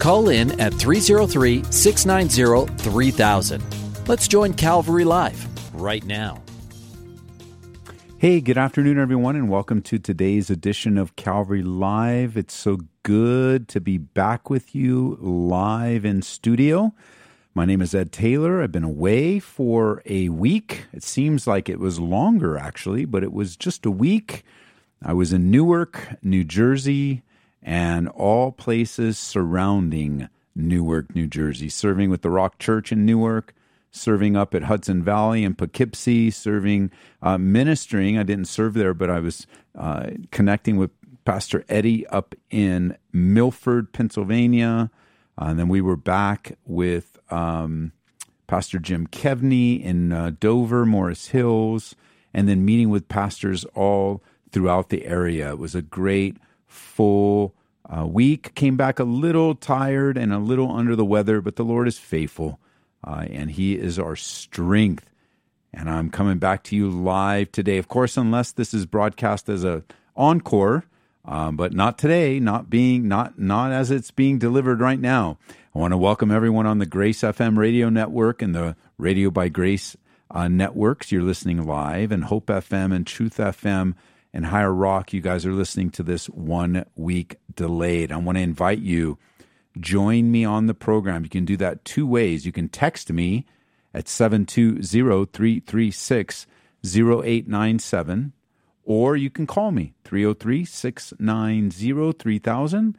Call in at 303 690 3000. Let's join Calvary Live right now. Hey, good afternoon, everyone, and welcome to today's edition of Calvary Live. It's so good to be back with you live in studio. My name is Ed Taylor. I've been away for a week. It seems like it was longer, actually, but it was just a week. I was in Newark, New Jersey, and all places surrounding Newark, New Jersey, serving with the Rock Church in Newark, serving up at Hudson Valley and Poughkeepsie, serving, uh, ministering. I didn't serve there, but I was uh, connecting with Pastor Eddie up in Milford, Pennsylvania. Uh, and then we were back with um, Pastor Jim Kevney in uh, Dover, Morris Hills, and then meeting with pastors all throughout the area. It was a great full uh, week. Came back a little tired and a little under the weather, but the Lord is faithful uh, and He is our strength. And I'm coming back to you live today. Of course, unless this is broadcast as a encore, um, but not today. Not being not not as it's being delivered right now. I want to welcome everyone on the Grace FM radio network and the Radio by Grace uh, networks. You're listening live, and Hope FM and Truth FM and Higher Rock, you guys are listening to this one week delayed. I want to invite you, join me on the program. You can do that two ways. You can text me at 720 336 0897, or you can call me 303 690 3000.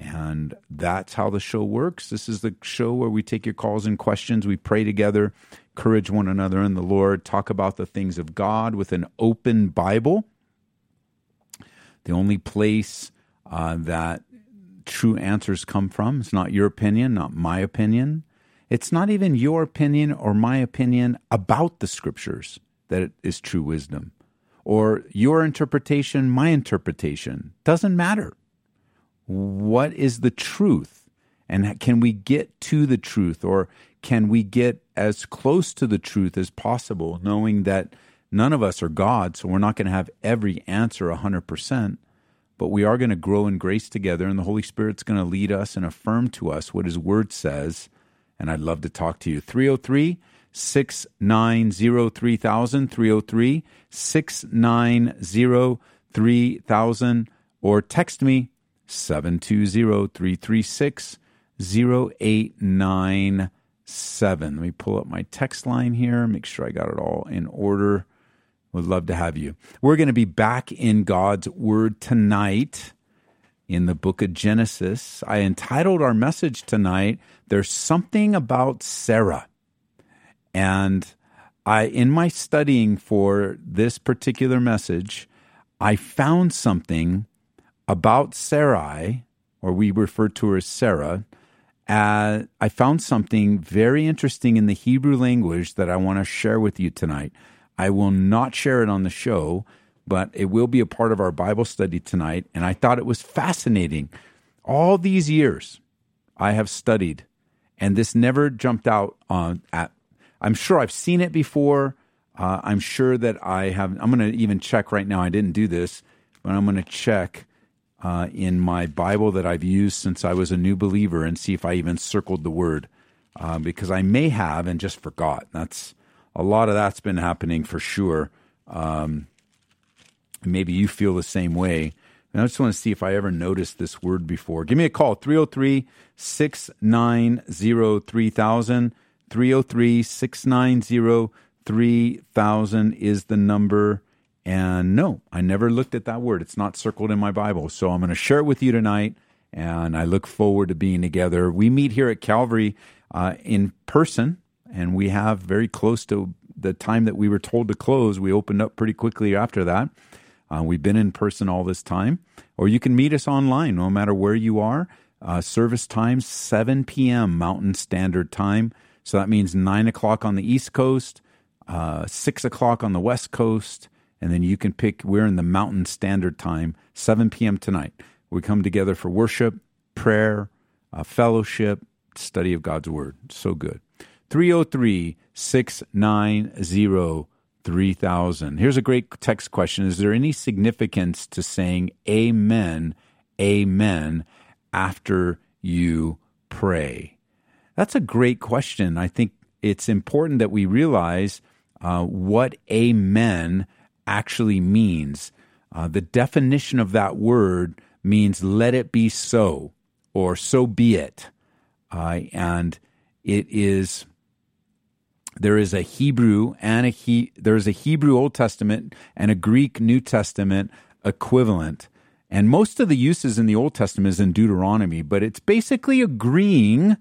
And that's how the show works. This is the show where we take your calls and questions. We pray together, encourage one another in the Lord, talk about the things of God with an open Bible the only place uh, that true answers come from. It's not your opinion, not my opinion. It's not even your opinion or my opinion about the scriptures that is true wisdom. Or your interpretation, my interpretation. Doesn't matter. What is the truth? And can we get to the truth? Or can we get as close to the truth as possible, knowing that None of us are God, so we're not going to have every answer 100%, but we are going to grow in grace together, and the Holy Spirit's going to lead us and affirm to us what His Word says. And I'd love to talk to you. 303 690 3000, 303 690 3000, or text me 720 336 0897. Let me pull up my text line here, make sure I got it all in order. Would love to have you. We're going to be back in God's Word tonight in the book of Genesis. I entitled our message tonight, There's Something About Sarah. And I, in my studying for this particular message, I found something about Sarai, or we refer to her as Sarah. Uh, I found something very interesting in the Hebrew language that I want to share with you tonight. I will not share it on the show, but it will be a part of our Bible study tonight. And I thought it was fascinating. All these years I have studied, and this never jumped out on at. I'm sure I've seen it before. Uh, I'm sure that I have. I'm going to even check right now. I didn't do this, but I'm going to check uh, in my Bible that I've used since I was a new believer and see if I even circled the word uh, because I may have and just forgot. That's a lot of that's been happening for sure. Um, maybe you feel the same way. And I just want to see if I ever noticed this word before. Give me a call 303 690 3000. 303 690 3000 is the number. And no, I never looked at that word. It's not circled in my Bible. So I'm going to share it with you tonight. And I look forward to being together. We meet here at Calvary uh, in person and we have very close to the time that we were told to close. We opened up pretty quickly after that. Uh, we've been in person all this time, or you can meet us online, no matter where you are. uh, service time, 7 p.m. Mountain Standard Time. So that means 9 o'clock on the East Coast, uh, 6 o'clock on the West Coast, and then you can pick, we're in the Mountain Standard Time, 7 p.m. tonight. We come together for worship, prayer, uh, fellowship, study of God's Word. So good. 303 690 3000. Here's a great text question Is there any significance to saying Amen, Amen after you pray? That's a great question. I think it's important that we realize uh, what Amen actually means. Uh, the definition of that word means let it be so or so be it. Uh, and it is there is a Hebrew and a he, there is a Hebrew Old Testament and a Greek New Testament equivalent. And most of the uses in the Old Testament is in Deuteronomy, but it's basically agreeing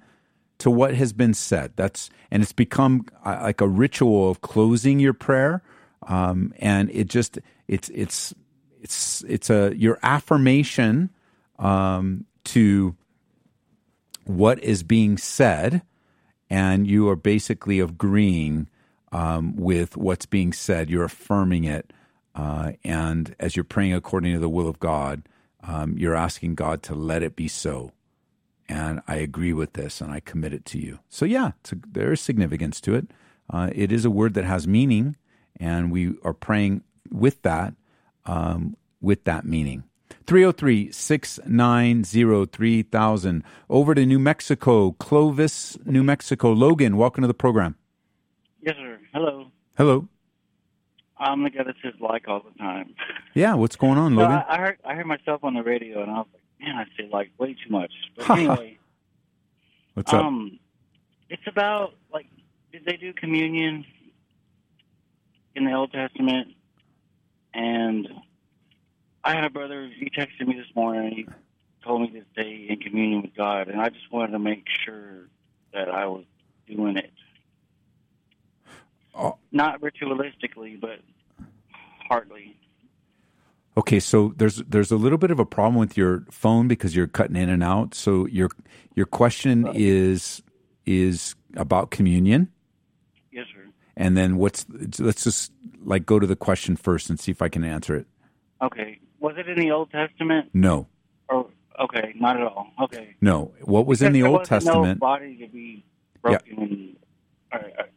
to what has been said. That's and it's become uh, like a ritual of closing your prayer, um, and it just it's it's it's it's a your affirmation um, to what is being said and you are basically agreeing um, with what's being said. You're affirming it. Uh, and as you're praying according to the will of God, um, you're asking God to let it be so. And I agree with this and I commit it to you. So, yeah, a, there is significance to it. Uh, it is a word that has meaning, and we are praying with that, um, with that meaning. 303 690 3000. Over to New Mexico, Clovis, New Mexico. Logan, welcome to the program. Yes, sir. Hello. Hello. I'm the guy that says like all the time. Yeah, what's going on, Logan? I, I, heard I heard myself on the radio, and I was like, man, I say like way too much. But anyway, what's up? Um, it's about like, did they do communion in the Old Testament? And I had a brother. He texted me this morning. He told me to stay in communion with God, and I just wanted to make sure that I was doing it. Oh. Not ritualistically, but heartily. Okay, so there's there's a little bit of a problem with your phone because you're cutting in and out. So your your question is is about communion. Yes, sir. And then what's let's just like go to the question first and see if I can answer it. Okay. Was it in the Old Testament? No. Or okay, not at all. Okay. No. What was in the Old Testament? No body to be broken. And, all right, all right.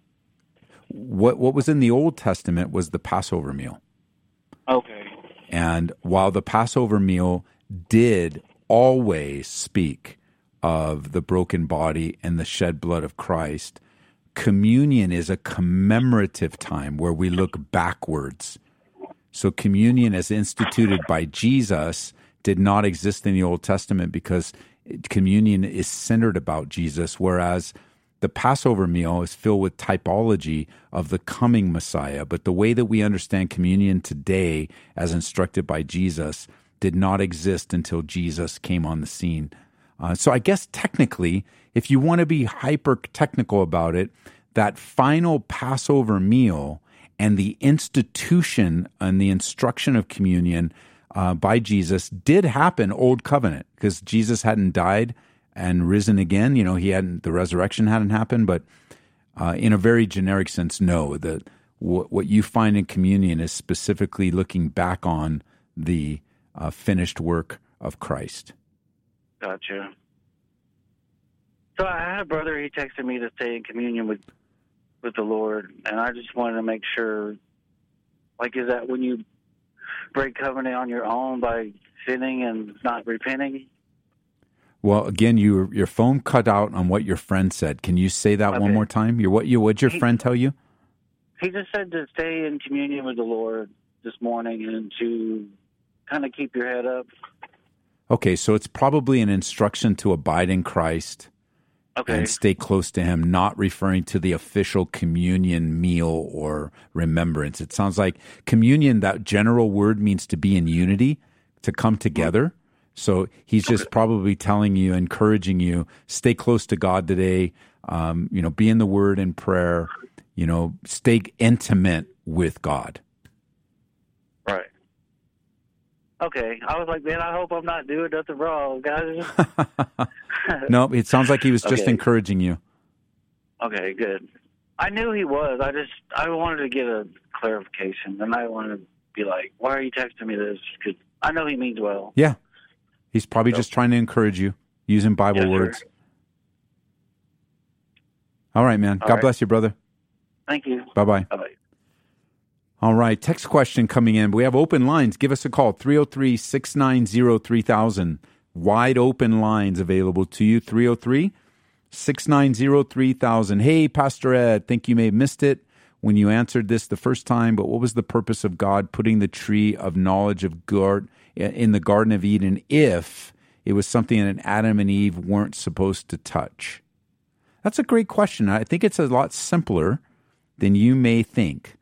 What what was in the Old Testament was the Passover meal. Okay. And while the Passover meal did always speak of the broken body and the shed blood of Christ, communion is a commemorative time where we look backwards. So, communion, as instituted by Jesus, did not exist in the Old Testament because communion is centered about Jesus, whereas the Passover meal is filled with typology of the coming Messiah. But the way that we understand communion today, as instructed by Jesus, did not exist until Jesus came on the scene. Uh, so I guess technically, if you want to be hyper technical about it, that final Passover meal and the institution and the instruction of communion uh, by Jesus did happen Old Covenant because Jesus hadn't died and risen again. You know, he hadn't the resurrection hadn't happened, but uh, in a very generic sense, no. The what, what you find in communion is specifically looking back on the uh, finished work of Christ. Gotcha. So I had a brother. He texted me to stay in communion with with the Lord, and I just wanted to make sure. Like, is that when you break covenant on your own by sinning and not repenting? Well, again, you your phone cut out on what your friend said. Can you say that one more time? Your what? Your what'd your He- friend tell you? He just said to stay in communion with the Lord this morning and to kind of keep your head up. Okay, so it's probably an instruction to abide in Christ Okay. and stay close to Him, not referring to the official communion meal or remembrance. It sounds like communion, that general word means to be in unity, to come together. So he's just probably telling you, encouraging you, stay close to God today. Um, you know, be in the Word and prayer. You know, stay intimate with God. Right. Okay. I was like, man, I hope I'm not doing nothing wrong, guys. no, it sounds like he was just Okay. encouraging you. okay, good. I knew he was. I just I wanted to get a clarification, and I wanted to be like, why are you texting me this? Because I know he means well. Yeah. He's probably just trying to encourage you using Bible Yes, sir. words. All right, man. All God right. bless you, brother. Thank you. Bye bye. Bye bye. All right. Text question coming in. We have open lines. Give us a call 303 690 3000. Wide open lines available to you 303 690 3000. Hey, Pastor Ed, think you may have missed it when you answered this the first time, but what was the purpose of God putting the tree of knowledge of good in the Garden of Eden if it was something that Adam and Eve weren't supposed to touch? That's a great question. I think it's a lot simpler than you may think.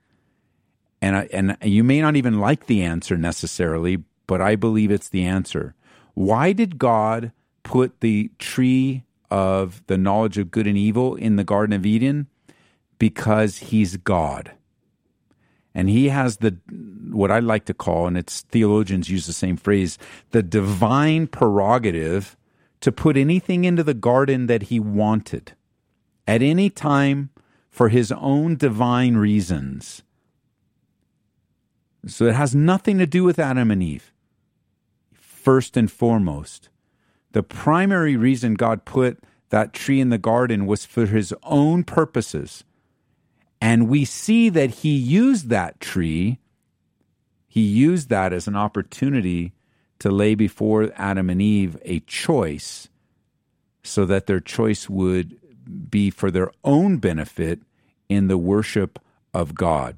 And I, and you may not even like the answer necessarily, but I believe it's the answer. Why did God put the tree of the knowledge of good and evil in the Garden of Eden? Because he's God. And he has the what I like to call, and it's theologians use the same phrase, the divine prerogative to put anything into the garden that he wanted at any time for his own divine reasons. So it has nothing to do with Adam and Eve. First and foremost, the primary reason God put that tree in the garden was for his own purposes. And we see that he used that tree, he used that as an opportunity to lay before Adam and Eve a choice so that their choice would be for their own benefit in the worship of God.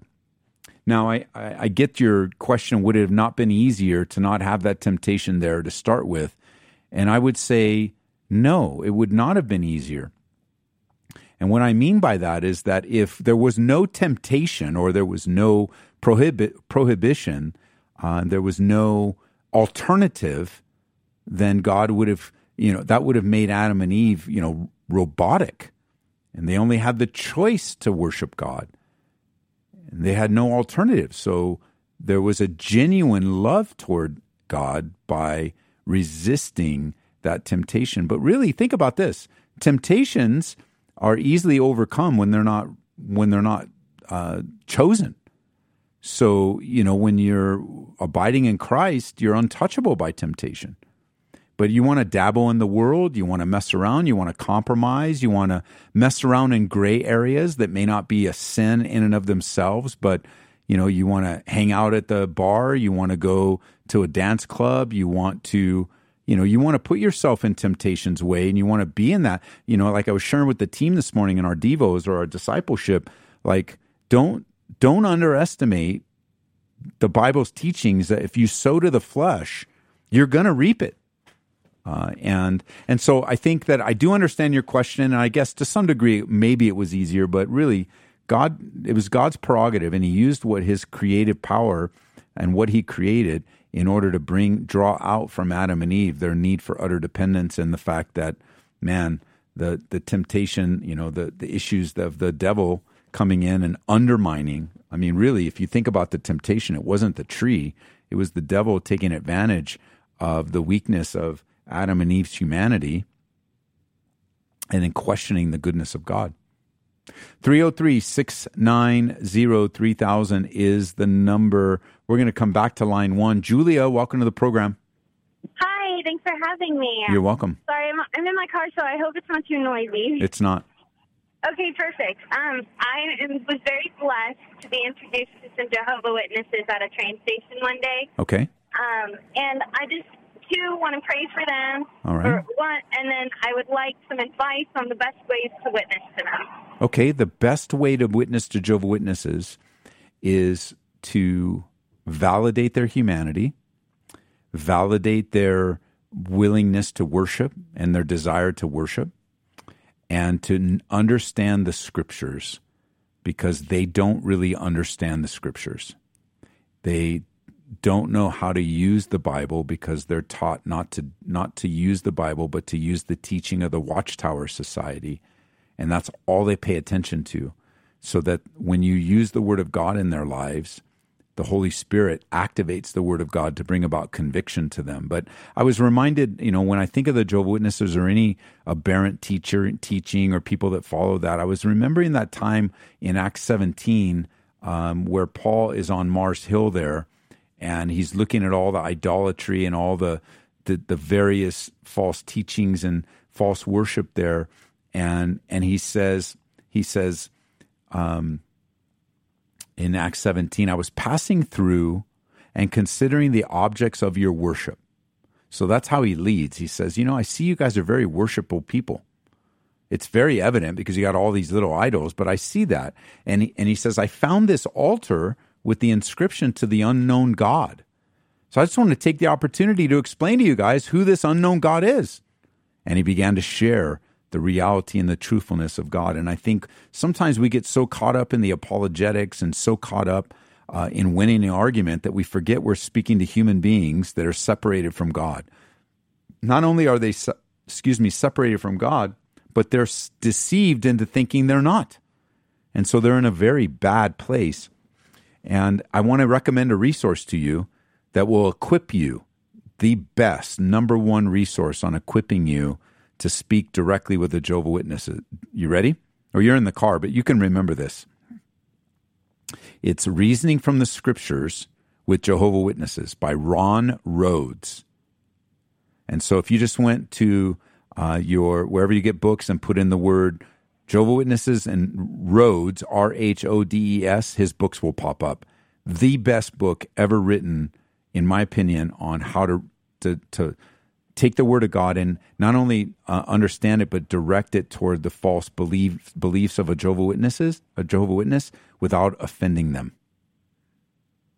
Now, I, I, I get your question would it have not been easier to not have that temptation there to start with? And I would say, no, it would not have been easier. And what I mean by that is that if there was no temptation or there was no prohibit, prohibition, uh, there was no alternative, then God would have, you know, that would have made Adam and Eve, you know, robotic. And they only had the choice to worship God. And they had no alternative. So there was a genuine love toward God by resisting that temptation. But really think about this. Temptations are easily overcome when they're not when they're not uh, chosen. So you know when you're abiding in Christ, you're untouchable by temptation. But you want to dabble in the world, you want to mess around, you want to compromise, you want to mess around in gray areas that may not be a sin in and of themselves, but you know you want to hang out at the bar, you want to go to a dance club, you want to you know you want to put yourself in temptation's way and you want to be in that you know like i was sharing with the team this morning in our devos or our discipleship like don't don't underestimate the bible's teachings that if you sow to the flesh you're going to reap it uh, and and so i think that i do understand your question and i guess to some degree maybe it was easier but really god it was god's prerogative and he used what his creative power and what he created in order to bring draw out from Adam and Eve their need for utter dependence and the fact that man the the temptation you know the the issues of the devil coming in and undermining. I mean really if you think about the temptation it wasn't the tree. It was the devil taking advantage of the weakness of Adam and Eve's humanity and then questioning the goodness of God 303 690 3000 is the number. We're going to come back to line one. Julia, welcome to the program. Hi, thanks for having me. You're welcome. Sorry, I'm, I'm in my car, so I hope it's not too noisy. It's not. Okay, perfect. Um, I am, was very blessed to be introduced to some Jehovah Witnesses at a train station one day, Okay. um, and I just too want to pray for them. All right. One, and then I would like some advice on the best ways to witness to them. Okay. The best way to witness to Jehovah Witnesses is to validate their humanity, validate their willingness to worship and their desire to worship, and to understand the scriptures because they don't really understand the scriptures. They don't know how to use the Bible because they're taught not to not to use the Bible but to use the teaching of the Watchtower Society and that's all they pay attention to so that when you use the word of God in their lives the Holy Spirit activates the Word of God to bring about conviction to them. But I was reminded, you know, when I think of the Jehovah Witnesses or any aberrant teacher teaching or people that follow that, I was remembering that time in Acts 17 um, where Paul is on Mars Hill there, and he's looking at all the idolatry and all the the, the various false teachings and false worship there, and and he says he says. Um, in Acts 17, I was passing through and considering the objects of your worship. So that's how he leads. He says, You know, I see you guys are very worshipful people. It's very evident because you got all these little idols, but I see that. And he, and he says, I found this altar with the inscription to the unknown God. So I just want to take the opportunity to explain to you guys who this unknown God is. And he began to share the reality and the truthfulness of God. And I think sometimes we get so caught up in the apologetics and so caught up uh, in winning an argument that we forget we're speaking to human beings that are separated from God. Not only are they, excuse me, separated from God, but they're deceived into thinking they're not. And so they're in a very bad place. And I want to recommend a resource to you that will equip you, the best number one resource on equipping you to speak directly with the Jehovah Witnesses. You ready? Or you're in the car, but you can remember this. It's Reasoning from the Scriptures with Jehovah Witnesses by Ron Rhodes. And so if you just went to uh, your wherever you get books and put in the word Jehovah Witnesses and Rhodes, R H O D E S, his books will pop up. The best book ever written, in my opinion, on how to to, to take the word of God and not only uh, understand it but direct it toward the false belief, beliefs of a Jehovah Witnesses, a Jehovah Witness, without offending them.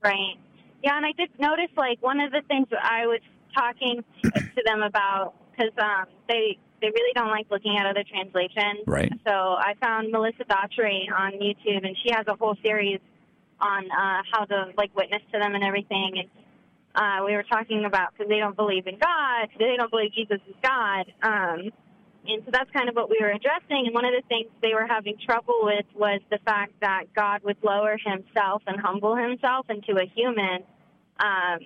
Right. Yeah, and I did notice like one of the things that I was talking to them about because um, they they really don't like looking at other translations. Right. So I found Melissa Dougherty on YouTube, and she has a whole series on uh, how to like witness to them and everything. And uh, we were talking about because they don't believe in God, they don't believe Jesus is God. Um, and so that's kind of what we were addressing. And one of the things they were having trouble with was the fact that God would lower himself and humble himself into a human. Um,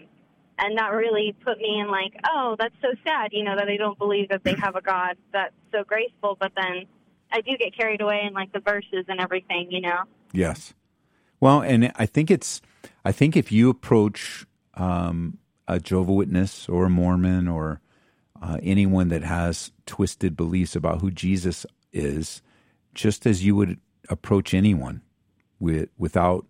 and that really put me in like, oh, that's so sad, you know, that they don't believe that they have a God that's so graceful. But then I do get carried away in like the verses and everything, you know? Yes. Well, and I think it's, I think if you approach um, a Jehovah Witness or a Mormon or uh, anyone that has twisted beliefs about who Jesus is, just as you would approach anyone with, without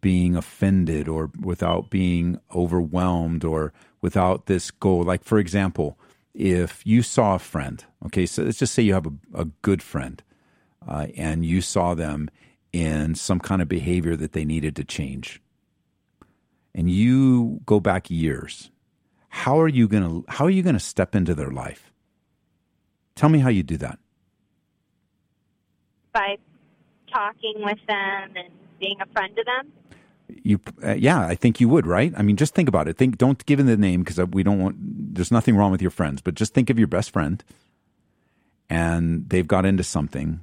being offended or without being overwhelmed or without this goal. Like, for example, if you saw a friend, okay, so let's just say you have a, a good friend uh, and you saw them in some kind of behavior that they needed to change and you go back years, how are you to how are you to step into their life? Tell me how you do that. By talking with them and being a friend to them. You, uh, yeah, I think you would, right? I mean, just think about it. Think, don't give in the name because we don't want. There's nothing wrong with your friends, but just think of your best friend, and they've got into something,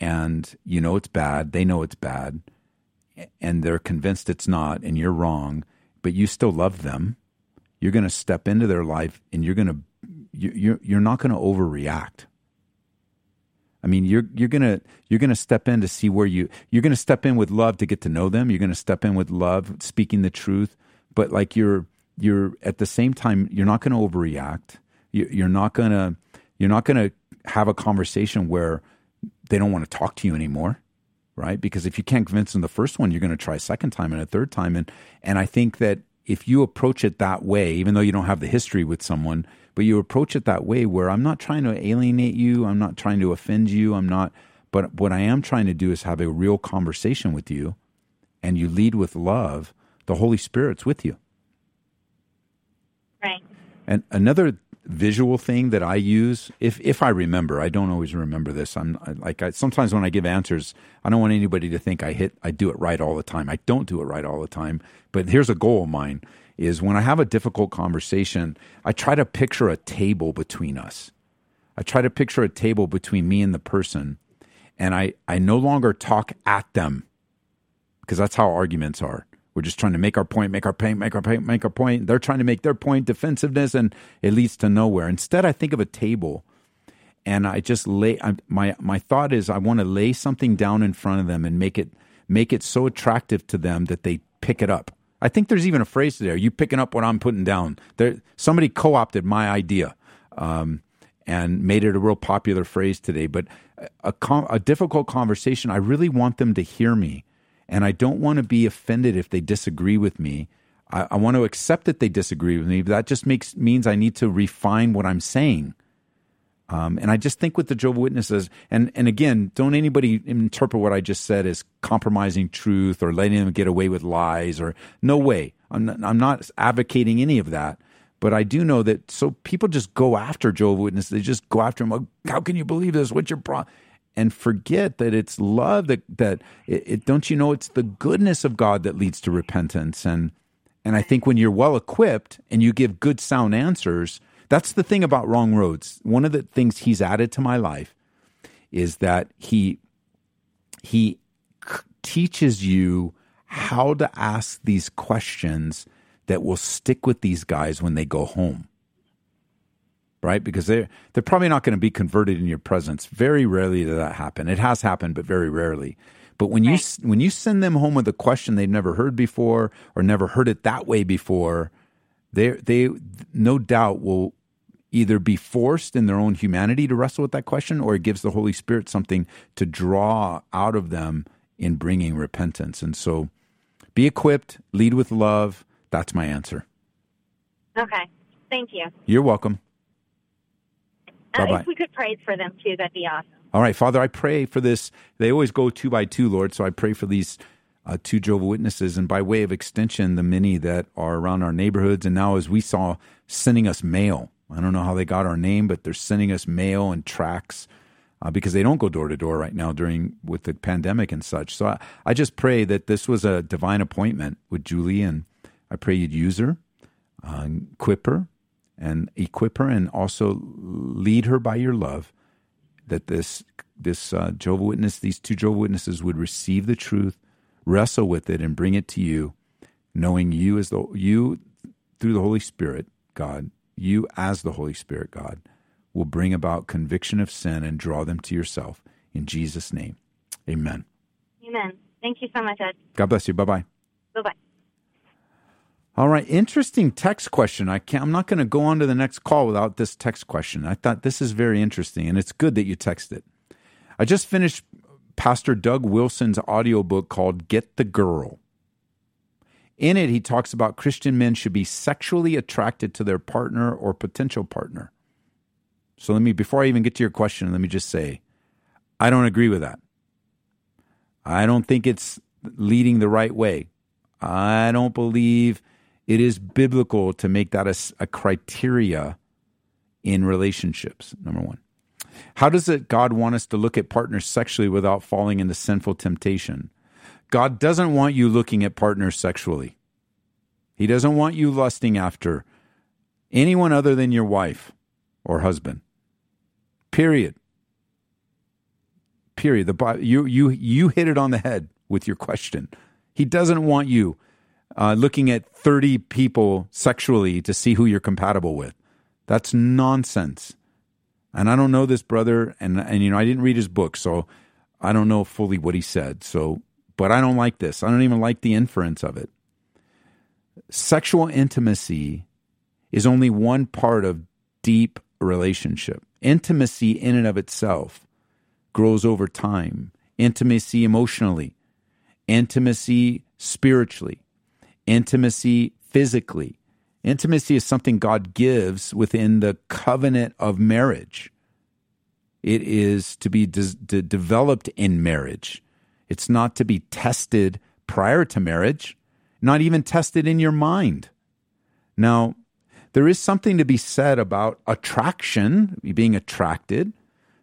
and you know it's bad. They know it's bad and they're convinced it's not and you're wrong, but you still love them, you're going to step into their life and you're going to you, are you're not going to overreact. I mean, you're you're gonna you're gonna step in to see where you you're gonna step in with love to get to know them. You're gonna step in with love, speaking the truth, but like you're you're at the same time you're not gonna overreact. You, you're not gonna you're not gonna have a conversation where they don't want to talk to you anymore right? Because if you can't convince them the first one, you're to try a second time and a third time. And and I think that if you approach it that way, even though you don't have the history with someone, but you approach it that way where I'm not trying to alienate you, I'm not trying to offend you, I'm not but what I am trying to do is have a real conversation with you and you lead with love, the Holy Spirit's with you. Right. And another visual thing that I use, if if I remember, I don't always remember this. I'm like I, sometimes when I give answers, I don't want anybody to think I hit I do it right all the time. I don't do it right all the time. But here's a goal of mine: is when I have a difficult conversation, I try to picture a table between us. I try to picture a table between me and the person, and I I no longer talk at them because that's how arguments are. We're just trying to make our point, make our point, make our point, make our point. They're trying to make their point, defensiveness, and it leads to nowhere. Instead, I think of a table and I just lay I, my my thought is I want to lay something down in front of them and make it make it so attractive to them that they pick it up. I think there's even a phrase there. You picking up what I'm putting down. There, somebody co-opted my idea um, and made it a real popular phrase today. But a, a difficult conversation. I really want them to hear me, and I don't want to be offended if they disagree with me. I, I want to accept that they disagree with me. That just makes means I need to refine what I'm saying. Um, and I just think with the Jehovah Witnesses, and and again, don't anybody interpret what I just said as compromising truth or letting them get away with lies or no way. I'm not, I'm not advocating any of that. But I do know that so people just go after Jehovah Witnesses. They just go after them. Like, How can you believe this? What's your problem? And forget that it's love that that it, it, don't you know it's the goodness of God that leads to repentance and and I think when you're well equipped and you give good sound answers, that's the thing about Ron Rhodes. One of the things he's added to my life is that he he teaches you how to ask these questions that will stick with these guys when they go home. Right? Because they're they're probably not going to be converted in your presence. Very rarely does that happen. It has happened, but very rarely. But when right. you when you send them home with a question they've never heard before or never heard it that way before, they they no doubt will either be forced in their own humanity to wrestle with that question or it gives the Holy Spirit something to draw out of them in bringing repentance. And so be equipped, lead with love. That's my answer. Okay. Thank you. You're welcome. Uh, if we could pray for them too, that'd be awesome. All right, Father, I pray for this. They always go two by two, Lord. So I pray for these uh, two Jehovah Witnesses, and by way of extension, the many that are around our neighborhoods. And now, as we saw, sending us mail I don't know how they got our name, but they're sending us mail and tracts uh, because they don't go door to door right now during with the pandemic and such. So I, I just pray that this was a divine appointment with Julie, and I pray you'd use her, uh, equip her, and equip her, and also lead her by your love. That this this uh, Jehovah Witness, these two Jehovah Witnesses, would receive the truth, wrestle with it, and bring it to you, knowing you as the you through the Holy Spirit, God, you, as the Holy Spirit, God, will bring about conviction of sin and draw them to yourself. In Jesus' name, amen. Amen. Thank you so much, Ed. God bless you. Bye bye. Bye bye. All right, interesting text question. I can't, I'm not going to go on to the next call without this text question. I thought this is very interesting, and it's good that you texted. It. I just finished Pastor Doug Wilson's audiobook called Get the Girl. In it, he talks about Christian men should be sexually attracted to their partner or potential partner. So let me, before I even get to your question, let me just say, I don't agree with that. I don't think it's leading the right way. I don't believe it is biblical to make that a, a criteria in relationships, number one. How does it God want us to look at partners sexually without falling into sinful temptation? God doesn't want you looking at partners sexually. He doesn't want you lusting after anyone other than your wife or husband. Period. Period. The you you you hit it on the head with your question. He doesn't want you uh, looking at thirty people sexually to see who you're compatible with. That's nonsense. And I don't know this brother, and and you know I didn't read his book, so I don't know fully what he said. So but I don't like this. I don't even like the inference of it. Sexual intimacy is only one part of deep relationship. Intimacy in and of itself grows over time. Intimacy emotionally, intimacy spiritually, intimacy physically. Intimacy is something God gives within the covenant of marriage. It is to be de- de- developed in marriage. It's not to be tested prior to marriage, not even tested in your mind. Now, there is something to be said about attraction, being attracted.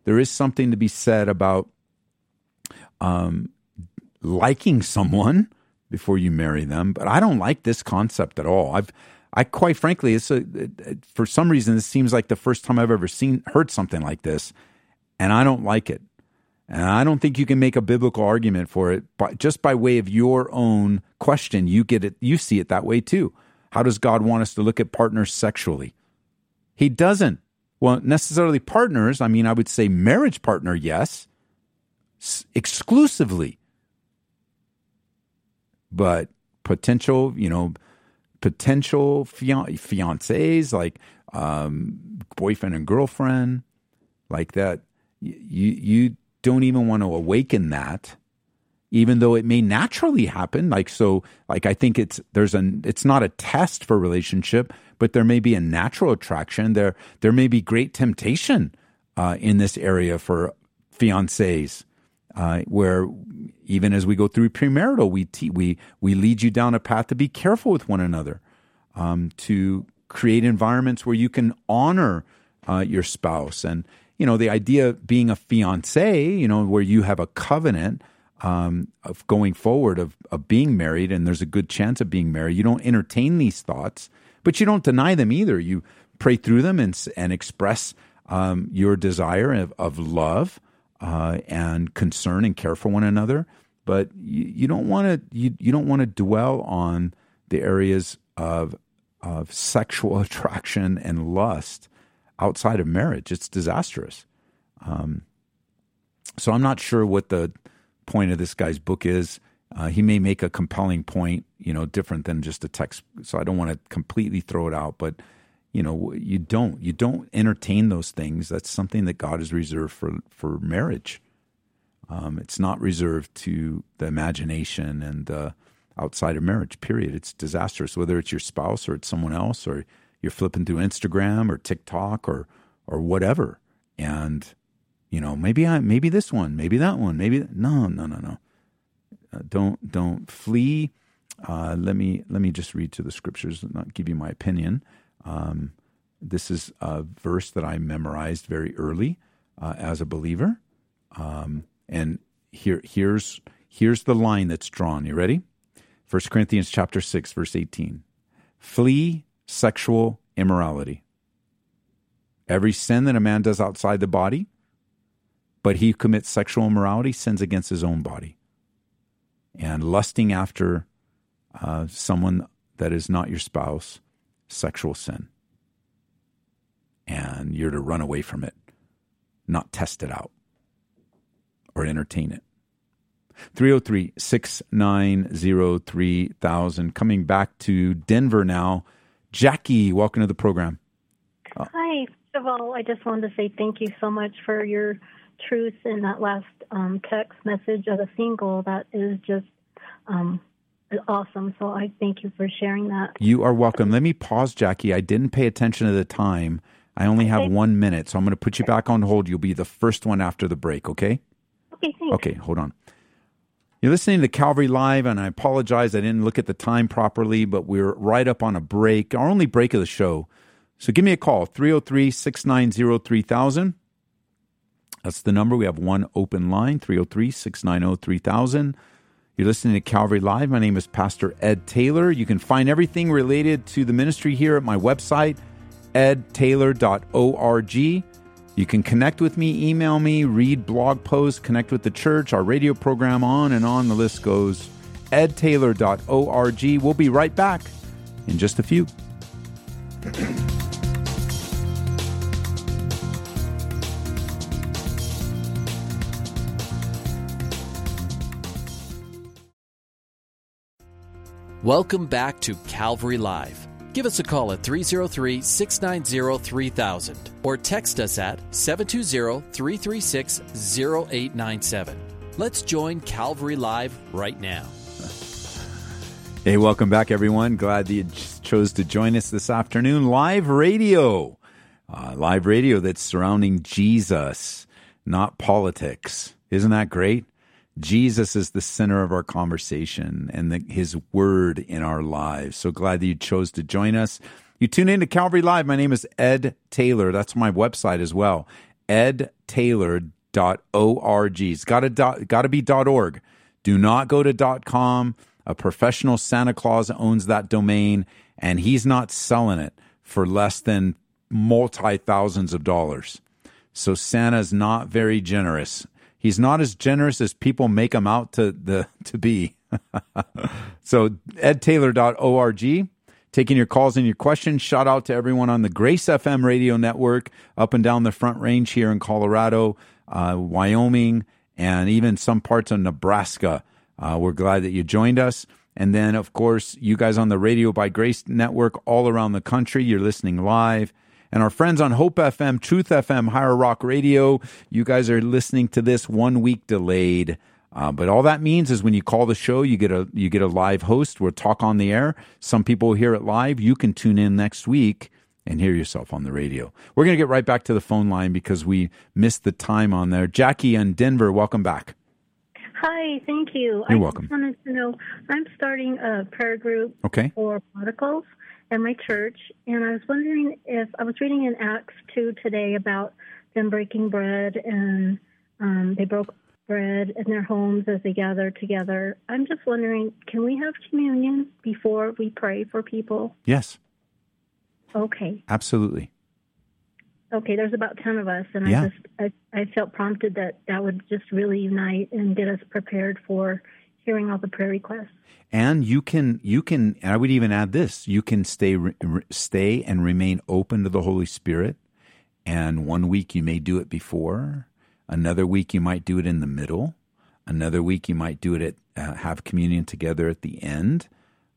There is something to be said about um, liking someone before you marry them, but I don't like this concept at all. I've, I quite frankly, it's a, for some reason, this seems like the first time I've ever seen heard something like this, and I don't like it. And I don't think you can make a biblical argument for it, but just by way of your own question, you get it, you see it that way too. How does God want us to look at partners sexually? He doesn't. Well, necessarily partners, I mean, I would say marriage partner, yes, exclusively. But potential, you know, potential fian- fiancés, like um, boyfriend and girlfriend, like that, you, you don't even want to awaken that even though it may naturally happen. Like so like i think it's there's an it's not a test for relationship but there may be a natural attraction. There there may be great temptation uh, in this area for fiancés uh, where even as we go through premarital we te- we we lead you down a path to be careful with one another um, to create environments where you can honor uh, your spouse and you know, the idea of being a fiance, you know, where you have a covenant um, of going forward of, of being married and there's a good chance of being married. You don't entertain these thoughts, but you don't deny them either. You pray through them and, and express um, your desire of, of love uh, and concern and care for one another. But you, don't want to you, you don't want to dwell on the areas of of sexual attraction and lust outside of marriage. It's disastrous. Um, so I'm not sure what the point of this guy's book is. Uh, he may make a compelling point, you know, different than just a text. So I don't want to completely throw it out, but you know, you don't you don't entertain those things. That's something that God has reserved for for marriage. Um, it's not reserved to the imagination and uh, outside of marriage. Period. It's disastrous. Whether it's your spouse or it's someone else or you're flipping through Instagram or TikTok or or whatever, and you know maybe I maybe this one, maybe that one, maybe no no no no. Uh, don't don't flee. Uh, let me let me just read to the scriptures and not give you my opinion. Um, this is a verse that I memorized very early uh, as a believer, um, and here here's here's the line that's drawn. You ready? First Corinthians chapter six verse eighteen. Flee sexual immorality. Every sin that a man does outside the body, but he commits sexual immorality, sins against his own body. And lusting after uh, someone that is not your spouse, sexual sin. And you're to run away from it, not test it out or entertain it. 303 690 3000. Coming back to Denver now. Jackie, welcome to the program. Hi. First of all, I just wanted to say thank you so much for your truth in that last um, text message of the single. That is just um, awesome. So I thank you for sharing that. You are welcome. Let me pause, Jackie. I didn't pay attention to the time. I only have Okay. one minute, so I'm going to put you back on hold. You'll be the first one after the break, okay? Okay, thanks. Okay, hold on. You're listening to Calvary Live, and I apologize. I didn't look at the time properly, but we're right up on a break, our only break of the show. So give me a call, 303 690 3000. That's the number. We have one open line, 303 690 3000. You're listening to Calvary Live. My name is Pastor Ed Taylor. You can find everything related to the ministry here at my website, edtaylor.org. You can connect with me, email me, read blog posts, connect with the church, our radio program, on and on the list goes. edtaylor.org. We'll be right back in just a few. Welcome back to Calvary Live. Give us a call at 303 690 3000 or text us at 720 336 0897. Let's join Calvary Live right now. Hey, welcome back, everyone. Glad that you chose to join us this afternoon. Live radio. Uh, live radio that's surrounding Jesus, not politics. Isn't that great? Jesus is the center of our conversation and the, his word in our lives. So glad that you chose to join us. You tune in to Calvary Live. My name is Ed Taylor. That's my website as well. edtaylor.org. It's got to, got to be .org. Do not go to .com. A professional Santa Claus owns that domain, and he's not selling it for less than multi thousands of dollars. So Santa's not very generous. He's not as generous as people make him out to the to be. so edtaylor.org taking your calls and your questions. Shout out to everyone on the Grace FM radio network up and down the Front Range here in Colorado, uh, Wyoming, and even some parts of Nebraska. Uh, we're glad that you joined us. And then, of course, you guys on the Radio by Grace network all around the country, you're listening live. And our friends on Hope FM, Truth FM, Higher Rock Radio, you guys are listening to this one week delayed. Uh, but all that means is when you call the show, you get a you get a live host. We'll talk on the air. Some people hear it live. You can tune in next week and hear yourself on the radio. We're going to get right back to the phone line because we missed the time on there. Jackie and Denver, welcome back. Hi, thank you. You're I welcome. just wanted to know I'm starting a prayer group Okay. for prodigals at my church, and I was wondering if I was reading in Acts 2 today about them breaking bread, and um, they broke bread in their homes as they gathered together. I'm just wondering, can we have communion before we pray for people? Yes, Okay. absolutely. Okay, there's about 10 of us, and Yeah. I just I, I felt prompted that that would just really unite and get us prepared for hearing all the prayer requests. And you can you can and I would even add this, you can stay re- stay and remain open to the Holy Spirit. And one week you may do it before, another week you might do it in the middle, another week you might do it at uh, have communion together at the end.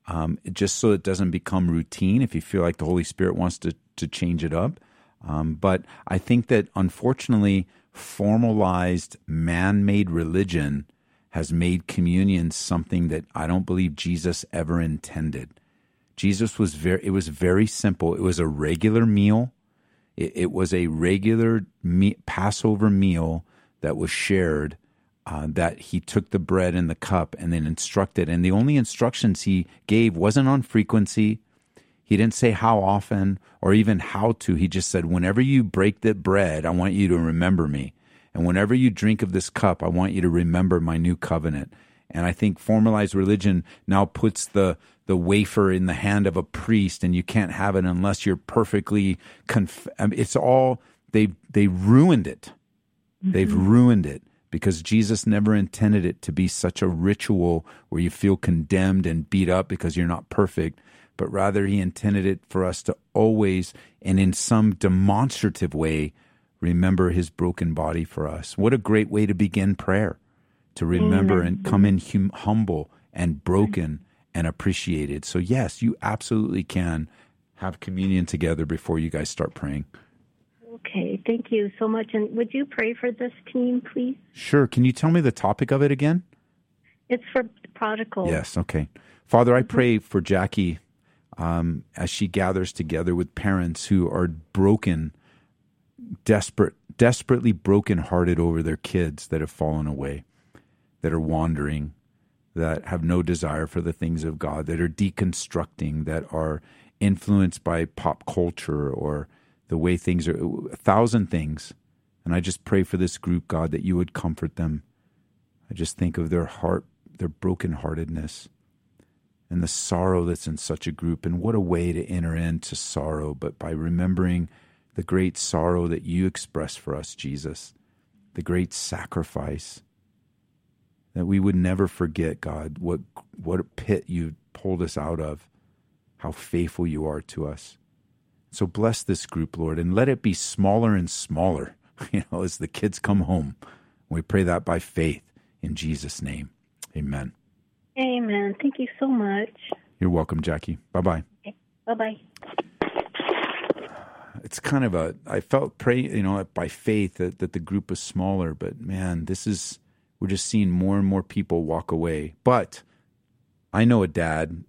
Um, just so it doesn't become routine if you feel like the Holy Spirit wants to, to change it up. Um, but I think that unfortunately, formalized man made religion has made communion something that I don't believe Jesus ever intended. Jesus was very, it was very simple. It was a regular meal. It, it was a regular me, Passover meal that was shared. Uh, that he took the bread and the cup and then instructed. And the only instructions he gave wasn't on frequency. He didn't say how often or even how to. He just said, whenever you break the bread, I want you to remember me. And whenever you drink of this cup, I want you to remember my new covenant. And I think formalized religion now puts the the wafer in the hand of a priest, and you can't have it unless you're perfectly. Conf- I mean, it's all they they ruined it. They've mm-hmm. ruined it because Jesus never intended it to be such a ritual where you feel condemned and beat up because you're not perfect, but rather he intended it for us to always and in some demonstrative way remember his broken body for us. What a great way to begin prayer to remember and mm-hmm. come in hum- humble and broken and appreciated. So, yes, you absolutely can have communion together before you guys start praying. Okay, thank you so much. And would you pray for this team, please? Sure. Can you tell me the topic of it again? It's for prodigal. Yes. Okay. Father, I mm-hmm. pray for Jackie um, as she gathers together with parents who are broken, desperate, desperately brokenhearted over their kids that have fallen away, that are wandering, that have no desire for the things of God, that are deconstructing, that are influenced by pop culture or the way things are, a thousand things. And I just pray for this group, God, that you would comfort them. I just think of their heart, their brokenheartedness, and the sorrow that's in such a group. And what a way to enter into sorrow, but by remembering the great sorrow that you express for us, Jesus, the great sacrifice that we would never forget, God, what what a pit you pulled us out of, how faithful you are to us. So bless this group, Lord, and let it be smaller and smaller, you know, as the kids come home. We pray that by faith in Jesus' name. Amen. Amen. Thank you so much. You're welcome, Jackie. Bye bye. Bye bye. It's kind of a, I felt pray, you know, by faith that, that the group was smaller, but man, this is, we're just seeing more and more people walk away. But I know a dad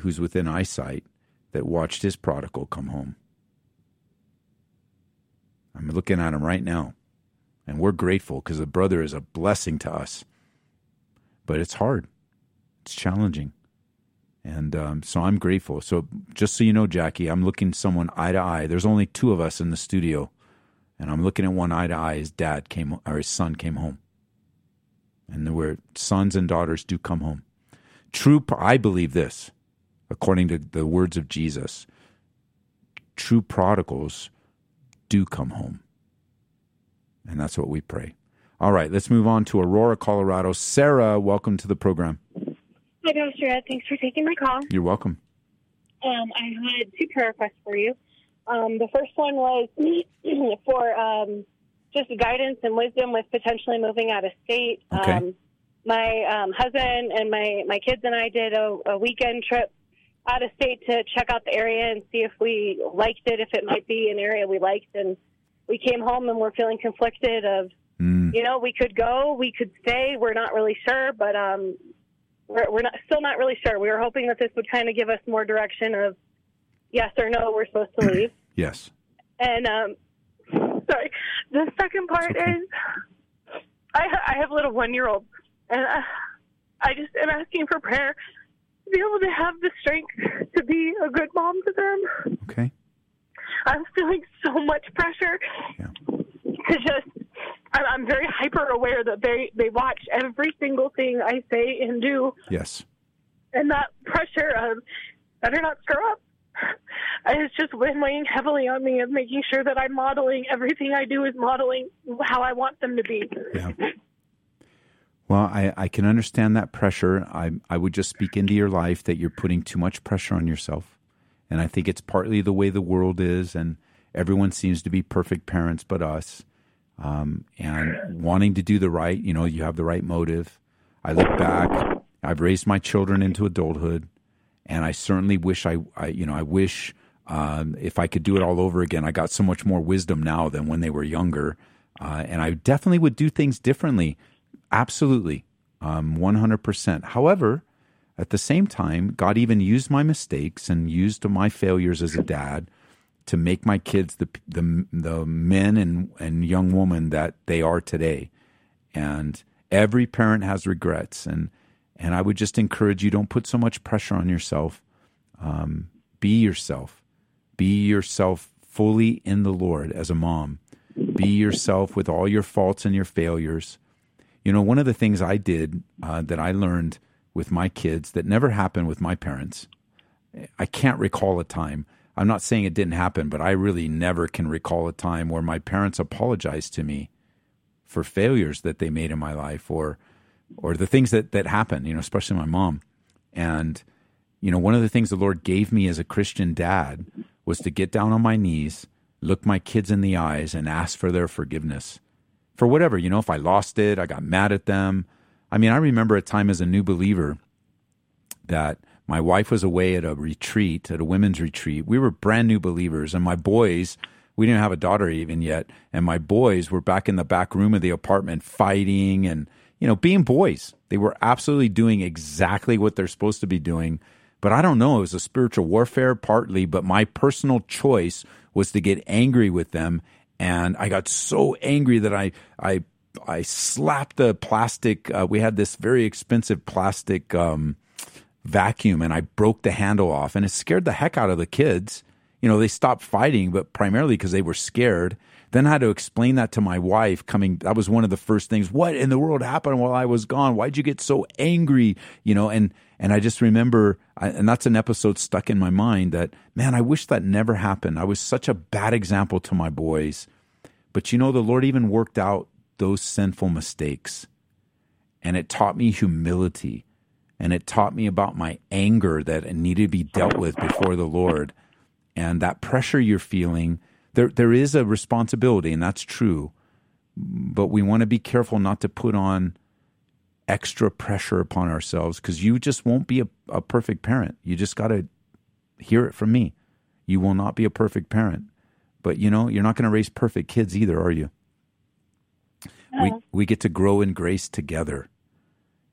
who's within eyesight that watched his prodigal come home. I'm looking at him right now, and we're grateful because the brother is a blessing to us. But it's hard, it's challenging. And um, so I'm grateful. So just so you know, Jackie, I'm looking someone eye to eye. There's only two of us in the studio, and I'm looking at one eye to eye. His dad came, or his son came home, and where sons and daughters do come home. True, I believe this, according to the words of Jesus. True prodigals do come home, and that's what we pray. All right, let's move on to Aurora, Colorado. Sarah, welcome to the program. Hi, Pastor Ed. Thanks for taking my call. You're welcome. Um, I had two prayer requests for you. Um, the first one was for um, just guidance and wisdom with potentially moving out of state. Okay. Um, my um, husband and my, my kids and I did a, a weekend trip out of state to check out the area and see if we liked it, if it might be an area we liked. And we came home and we're feeling conflicted of, Mm, you know, we could go, we could stay. We're not really sure, but um, we're, we're not still not really sure. We were hoping that this would kind of give us more direction of yes or no. We're supposed to leave. yes. And um, sorry, the second part okay. is I, I have a little one year old, and I, I just am asking for prayer to be able to have the strength to be a good mom to them. Okay. I'm feeling so much pressure Yeah. to just. I'm, I'm very hyper aware that they they watch every single thing I say and do, Yes. and that pressure of better not screw up. It's just been weighing heavily on me of making sure that I'm modeling everything I do is modeling how I want them to be. Yeah. Well, I, I can understand that pressure. I, I would just speak into your life that you're putting too much pressure on yourself. And I think it's partly the way the world is, and everyone seems to be perfect parents but us. Um, and wanting to do the right, you know, you have the right motive. I look back, I've raised my children into adulthood, and I certainly wish I, I you know, I wish um, if I could do it all over again. I got so much more wisdom now than when they were younger. Uh, and I definitely would do things differently. Absolutely. Um, 100%. However, at the same time, God even used my mistakes and used my failures as a dad to make my kids the the, the men and, and young women that they are today. And every parent has regrets. And, and I would just encourage you don't put so much pressure on yourself. Um, be yourself. Be yourself fully in the Lord as a mom. Be yourself with all your faults and your failures. You know, one of the things I did uh, that I learned with my kids that never happened with my parents, I can't recall a time. I'm not saying it didn't happen, but I really never can recall a time where my parents apologized to me for failures that they made in my life or or the things that that happened, you know, especially my mom. And you know, one of the things the Lord gave me as a Christian dad was to get down on my knees, look my kids in the eyes and ask for their forgiveness for whatever, you know, if I lost it, I got mad at them. I mean, I remember a time as a new believer that my wife was away at a retreat, at a women's retreat. We were brand new believers, and my boys, we didn't have a daughter even yet, and my boys were back in the back room of the apartment fighting and, you know, being boys. They were absolutely doing exactly what they're supposed to be doing. But I don't know, it was a spiritual warfare partly, but my personal choice was to get angry with them. And I got so angry that I, I, I slapped the plastic. Uh, we had this very expensive plastic, um, vacuum and I broke the handle off and it scared the heck out of the kids. You know, they stopped fighting, but primarily because they were scared. Then I had to explain that to my wife coming. That was one of the first things. What in the world happened while I was gone? Why'd you get so angry? You know, and, and I just remember, and that's an episode stuck in my mind that, man, I wish that never happened. I was such a bad example to my boys. But you know, the Lord even worked out those sinful mistakes. And it taught me humility and it taught me about my anger that needed to be dealt with before the Lord. And that pressure you're feeling, there there is a responsibility, and that's true. But we want to be careful not to put on extra pressure upon ourselves because you just won't be a, a perfect parent. You just got to hear it from me. You will not be a perfect parent. But you know, you're not going to raise perfect kids either, are you? No. We we get to grow in grace together.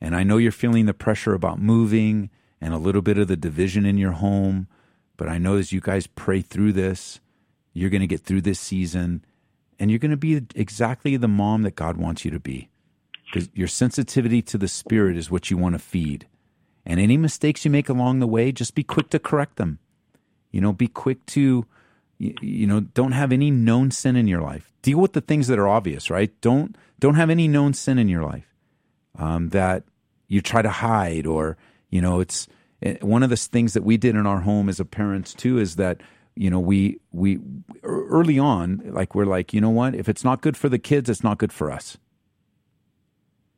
And I know you're feeling the pressure about moving and a little bit of the division in your home, but I know as you guys pray through this, you're going to get through this season and you're going to be exactly the mom that God wants you to be. Because your sensitivity to the Spirit is what you want to feed. And any mistakes you make along the way, just be quick to correct them. You know, be quick to, you, you know, don't have any known sin in your life. Deal with the things that are obvious, right? Don't don't have any known sin in your life um, that you try to hide, or you know, it's eh, one of the things that we did in our home as a parents too is that you know we we early on like we're like you know what if it's not good for the kids it's not good for us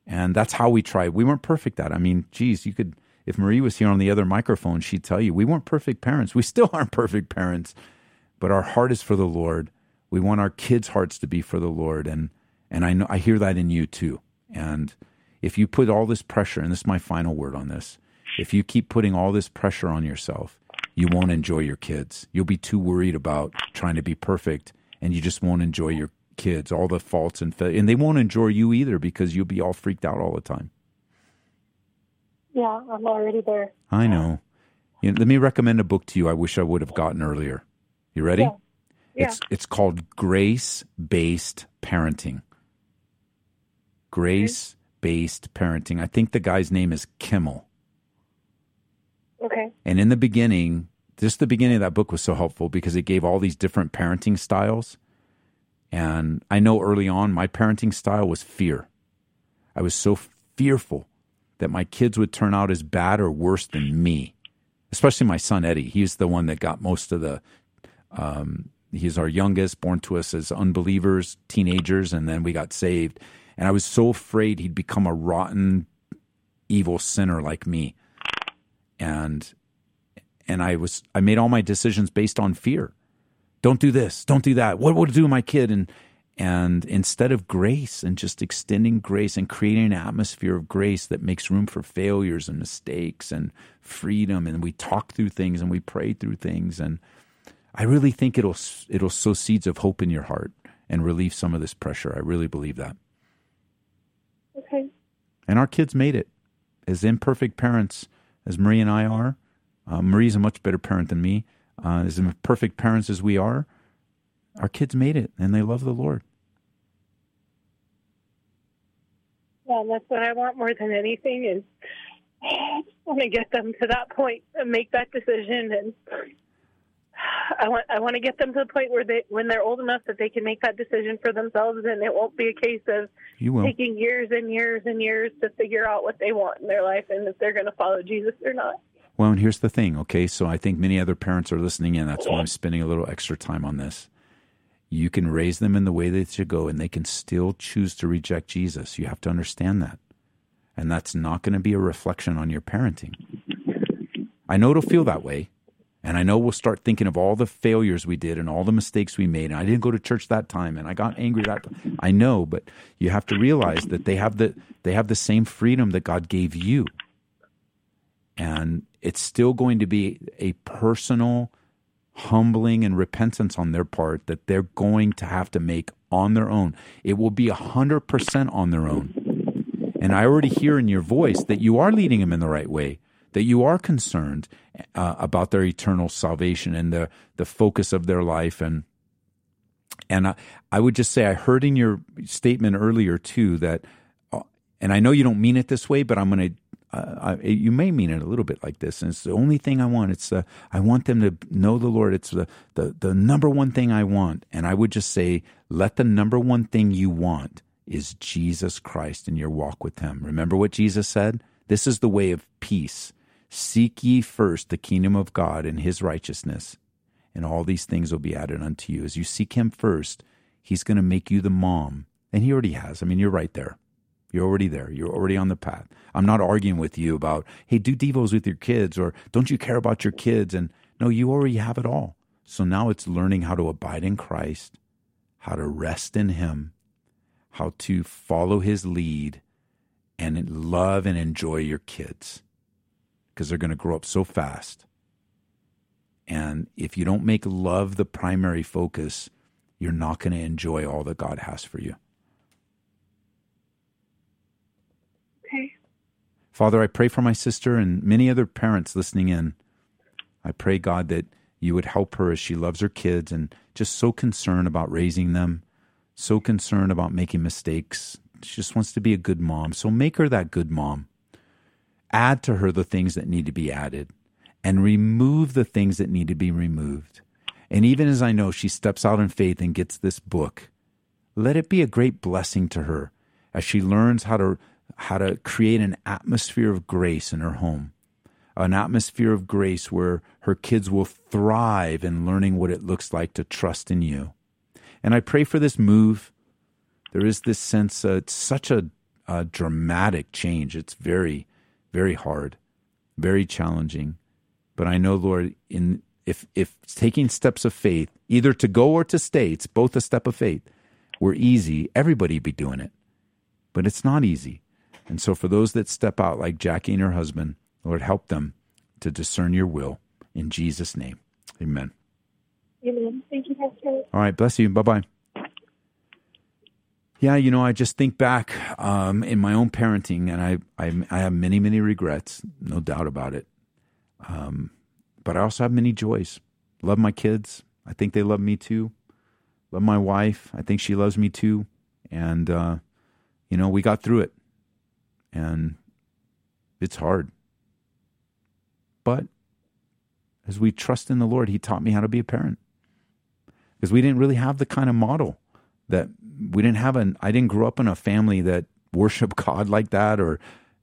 And that's how we tried. We weren't perfect at it. I mean, geez, you could, if Marie was here on the other microphone, she'd tell you we weren't perfect parents. We still aren't perfect parents, but our heart is for the Lord. We want our kids' hearts to be for the Lord. And, and I know, I hear that in you too. And if you put all this pressure, and this is my final word on this, if you keep putting all this pressure on yourself, you won't enjoy your kids. You'll be too worried about trying to be perfect and you just won't enjoy your kids, all the faults and fa- and they won't enjoy you either because you'll be all freaked out all the time. Yeah, I'm already there. I know. You know, let me recommend a book to you I wish I would have gotten earlier. You ready? Yeah. Yeah. It's it's called Grace Based Parenting. Grace Based Parenting. I think the guy's name is Kimmel. Okay. And in the beginning, just the beginning of that book was so helpful because it gave all these different parenting styles. And I know early on my parenting style was fear. I was so fearful that my kids would turn out as bad or worse than me, especially my son Eddie. He's the one that got most of the. Um, he's our youngest, born to us as unbelievers, teenagers, and then we got saved. And I was so afraid he'd become a rotten, evil sinner like me. And and I was I made all my decisions based on fear. Don't do this, don't do that. What would it do to my kid? And and instead of grace and just extending grace and creating an atmosphere of grace that makes room for failures and mistakes and freedom and we talk through things and we pray through things and I really think it'll it'll sow seeds of hope in your heart and relieve some of this pressure. I really believe that. Okay. And our kids made it. As imperfect parents as Marie and I are, uh, Marie's a much better parent than me. Uh, as imperfect parents as we are, our kids made it and they love the Lord. Well, that's what I want more than anything is I just want to get them to that point and make that decision and I want I want to get them to the point where they when they're old enough that they can make that decision for themselves and it won't be a case of You taking years and years and years to figure out what they want in their life and if they're going to follow Jesus or not. Well, and here's the thing, okay? So I think many other parents are listening in. That's why I'm spending a little extra time on this. You can raise them in the way they should go, and they can still choose to reject Jesus. You have to understand that. And that's not going to be a reflection on your parenting. I know it'll feel that way. And I know we'll start thinking of all the failures we did and all the mistakes we made. And I didn't go to church that time and I got angry that I know, but you have to realize that they have the they have the same freedom that God gave you. And it's still going to be a personal humbling and repentance on their part that they're going to have to make on their own. It will be 100% on their own. And I already hear in your voice that you are leading them in the right way, that you are concerned uh, about their eternal salvation and the, the focus of their life. And, and I, I would just say, I heard in your statement earlier too that, uh, and I know you don't mean it this way, but I'm going to uh, I, you may mean it a little bit like this, and it's the only thing I want. It's uh, I want them to know the Lord. It's the, the the number one thing I want, and I would just say, let the number one thing you want is Jesus Christ in your walk with Him. Remember what Jesus said. This is the way of peace. Seek ye first the kingdom of God and His righteousness, and all these things will be added unto you. As you seek Him first, He's going to make you the mom, and He already has. I mean, you're right there. You're already there. You're already on the path. I'm not arguing with you about, hey, do devos with your kids or don't you care about your kids? And no, you already have it all. So now it's learning how to abide in Christ, how to rest in Him, how to follow His lead, and love and enjoy your kids because they're going to grow up so fast. And if you don't make love the primary focus, you're not going to enjoy all that God has for you. Okay. Father, I pray for my sister and many other parents listening in. I pray, God, that you would help her as she loves her kids and just so concerned about raising them, so concerned about making mistakes. She just wants to be a good mom. So make her that good mom. Add to her the things that need to be added and remove the things that need to be removed. And even as I know she steps out in faith and gets this book, let it be a great blessing to her as she learns how to how to create an atmosphere of grace in her home, an atmosphere of grace where her kids will thrive in learning what it looks like to trust in you. And I pray for this move. There is this sense, it's such a, a dramatic change. It's very, very hard, very challenging. But I know, Lord, in if if taking steps of faith, either to go or to stay, it's both a step of faith, were easy, everybody'd be doing it. But it's not easy. And so for those that step out like Jackie and her husband, Lord, help them to discern your will in Jesus' name. Amen. Amen. Thank you, Pastor. All right, bless you. Bye bye. Yeah, you know, I just think back um, in my own parenting, and I, I, I have many, many regrets, no doubt about it. Um, but I also have many joys. Love my kids. I think they love me too. Love my wife. I think she loves me too. And uh, you know, we got through it, and it's hard. But as we trust in the Lord, He taught me how to be a parent because we didn't really have the kind of model that we didn't have an I didn't grow up in a family that worshiped God like that or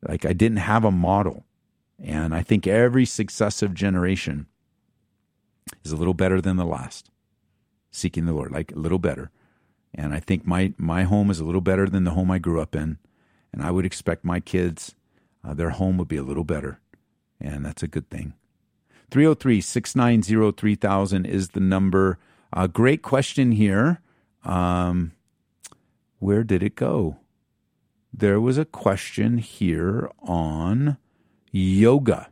like I didn't have a model. And I think every successive generation is a little better than the last. Seeking the Lord, like a little better. And I think my my home is a little better than the home I grew up in. And I would expect my kids, uh, their home would be a little better. And that's a good thing. 303 690 3000 is the number. Uh, great question here. Um, where did it go? There was a question here on yoga.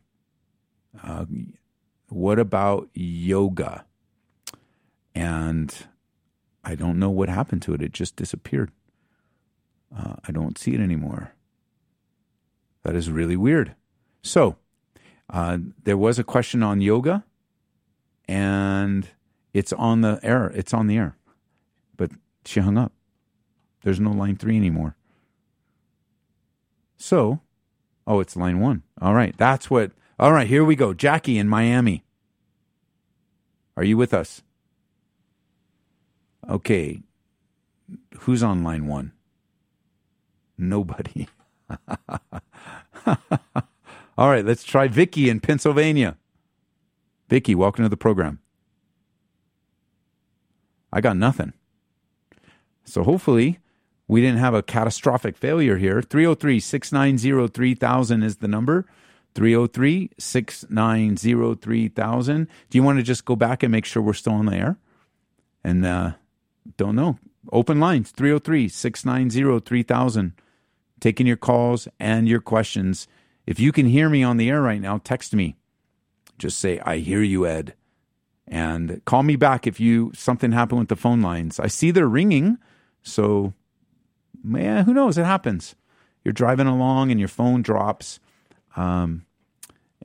Uh, what about yoga? And I don't know what happened to it. It just disappeared. Uh, I don't see it anymore. That is really weird. So, uh, there was a question on yoga, and it's on the air. It's on the air, but she hung up. There's no line three anymore. So, oh, it's line one. All right, that's what. All right, here we go. Jackie in Miami. Are you with us? Okay. Who's on line one? Nobody. All right, let's try Vicky in Pennsylvania. Vicky, welcome to the program. I got nothing. So hopefully we didn't have a catastrophic failure here. 303 690 3000 is the number. 303 690 3000. Do you want to just go back and make sure we're still on the air? And uh, don't know. Open lines 303 690 3000. Taking your calls and your questions. If you can hear me on the air right now, text me. Just say, I hear you, Ed. And call me back if you something happened with the phone lines. I see they're ringing. So, yeah, who knows? It happens. You're driving along and your phone drops. Um,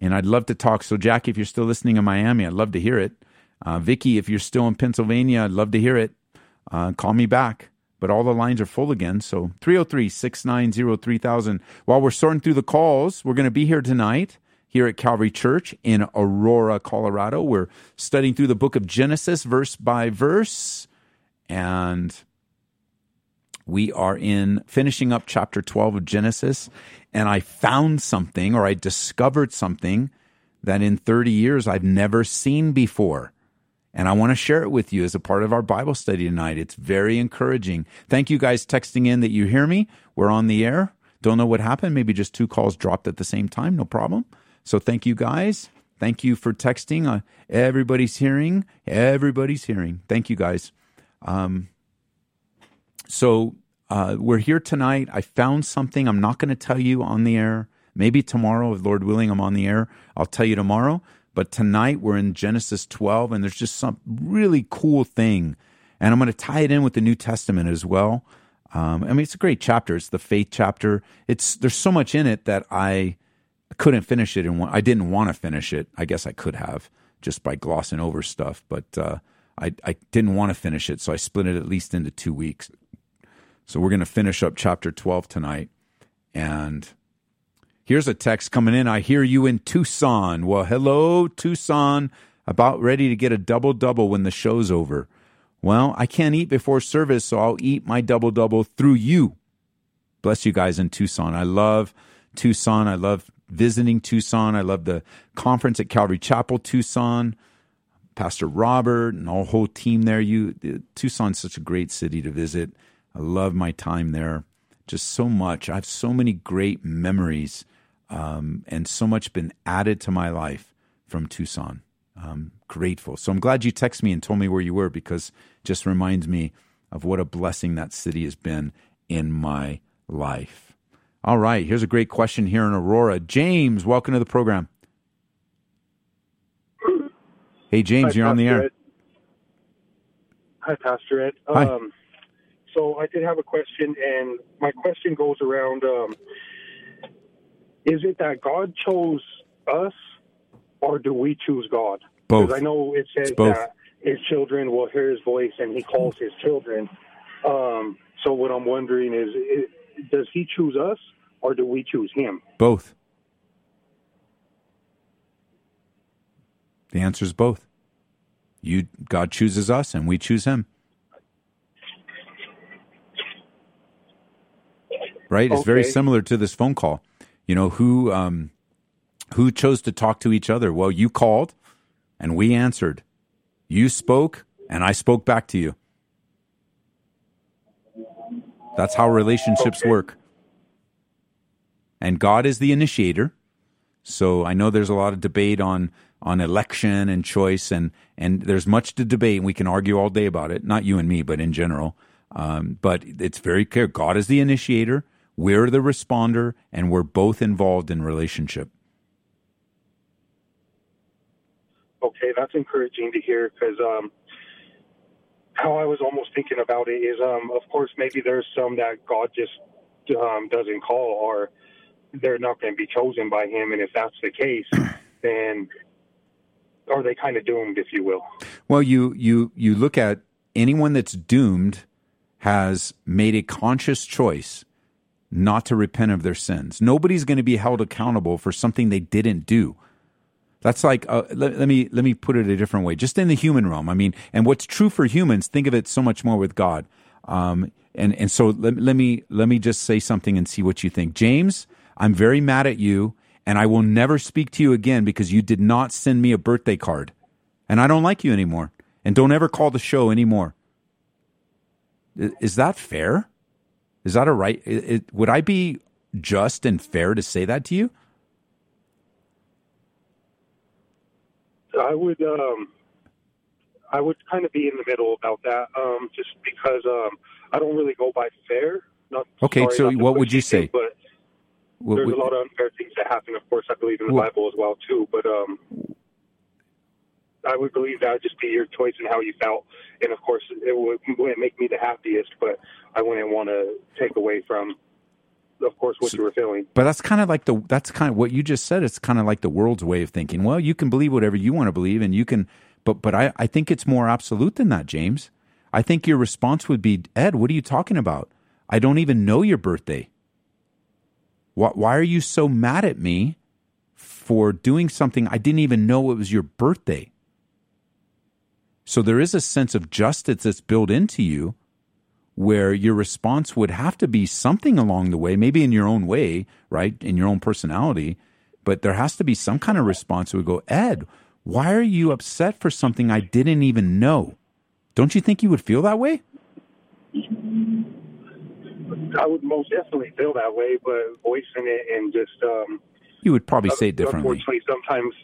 and I'd love to talk. So, Jackie, if you're still listening in Miami, I'd love to hear it. Uh, Vicky, if you're still in Pennsylvania, I'd love to hear it. Uh, call me back but all the lines are full again. So 303 690 3000. While we're sorting through the calls, we're going to be here tonight here at Calvary Church in Aurora, Colorado. We're studying through the book of Genesis verse by verse. And we are in finishing up chapter 12 of Genesis. And I found something or I discovered something that in 30 years I've never seen before. And I want to share it with you as a part of our Bible study tonight. It's very encouraging. Thank you guys texting in that you hear me. We're on the air. Don't know what happened. Maybe just two calls dropped at the same time. No problem. So thank you guys. Thank you for texting. Uh, everybody's hearing. Everybody's hearing. Thank you guys. Um, so uh, we're here tonight. I found something. I'm not going to tell you on the air. Maybe tomorrow, if Lord willing, I'm on the air. I'll tell you tomorrow. But tonight we're in Genesis 12, and there's just some really cool thing. And I'm going to tie it in with the New Testament as well. Um, I mean, it's a great chapter. It's the faith chapter. It's there's so much in it that I couldn't finish it, and I didn't want to finish it. I guess I could have just by glossing over stuff, but uh, I I didn't want to finish it, so I split it at least into two weeks. So we're going to finish up chapter 12 tonight, and Here's a text coming in. I hear you in Tucson. Well, hello, Tucson. About ready to get a double double when the show's over. Well, I can't eat before service, so I'll eat my double double through you. Bless you guys in Tucson. I love Tucson. I love visiting Tucson. I love the conference at Calvary Chapel, Tucson. Pastor Robert and all whole team there. You Tucson's such a great city to visit. I love my time there. just so much. I have so many great memories um, and so much been added to my life from Tucson. I'm grateful. So I'm glad you texted me and told me where you were because it just reminds me of what a blessing that city has been in my life. All right, here's a great question here in Aurora. James, welcome to the program. Hey, James, Hi, you're on the air. Ed. Hi, Pastor Ed. Hi. Um, so I did have a question, and my question goes around: um, Is it that God chose us, or do we choose God? Both. I know it says both. that His children will hear His voice, and He calls His children. Um, so what I'm wondering is, i does He choose us, or do we choose Him? Both. The answer is both. You God chooses us and we choose him. Right? It's very similar to this phone call. You know, who um who chose to talk to each other? Well, you called and we answered. You spoke and I spoke back to you. That's how relationships Okay. work. And God is the initiator. So I know there's a lot of debate on on election and choice, and and there's much to debate, and we can argue all day about it. Not you and me, but in general. Um, but it's very clear: God is the initiator, we're the responder, and we're both involved in relationship. Okay, that's encouraging to hear because um, how I was almost thinking about it is, um, of course, maybe there's some that God just um, doesn't call or they're not going to be chosen by Him, and if that's the case, then are they kind of doomed, if you will? Well, you you you look at anyone that's doomed has made a conscious choice not to repent of their sins. Nobody's going to be held accountable for something they didn't do. That's like uh, let, let me let me put it a different way. Just in the human realm, I mean, and what's true for humans, think of it so much more with God. Um, and and so let, let me let me just say something and see what you think, James. I'm very mad at you, and I will never speak to you again because you did not send me a birthday card, and I don't like you anymore. And don't ever call the show anymore. Is that fair? Is that a right? It, it, would I be just and fair to say that to you? I would, um, I would kind of be in the middle about that, um, just because um, I don't really go by fair. Not Okay, sorry so what would you say? But What- there's what- a lot of unfair things that happen. Of course, I believe in the Well- Bible as well too. But um, I would believe that would just be your choice and how you felt. And of course, it would, wouldn't make me the happiest, but I wouldn't want to take away from, of course, what you were feeling. But that's kind of like the that's kind of what you just said. It's kind of like the world's way of thinking. Well, you can believe whatever you want to believe, and you can. But but I I think it's more absolute than that, James. I think your response would be, Ed, what are you talking about? I don't even know your birthday. Why why are you so mad at me for doing something I didn't even know it was your birthday? So there is a sense of justice that's built into you where your response would have to be something along the way, maybe in your own way, right? In your own personality. But there has to be some kind of response that would go, Ed, why are you upset for something I didn't even know? Don't you think you would feel that way? I would most definitely feel that way, but voicing it and just um, You would probably say it differently. Unfortunately, sometimes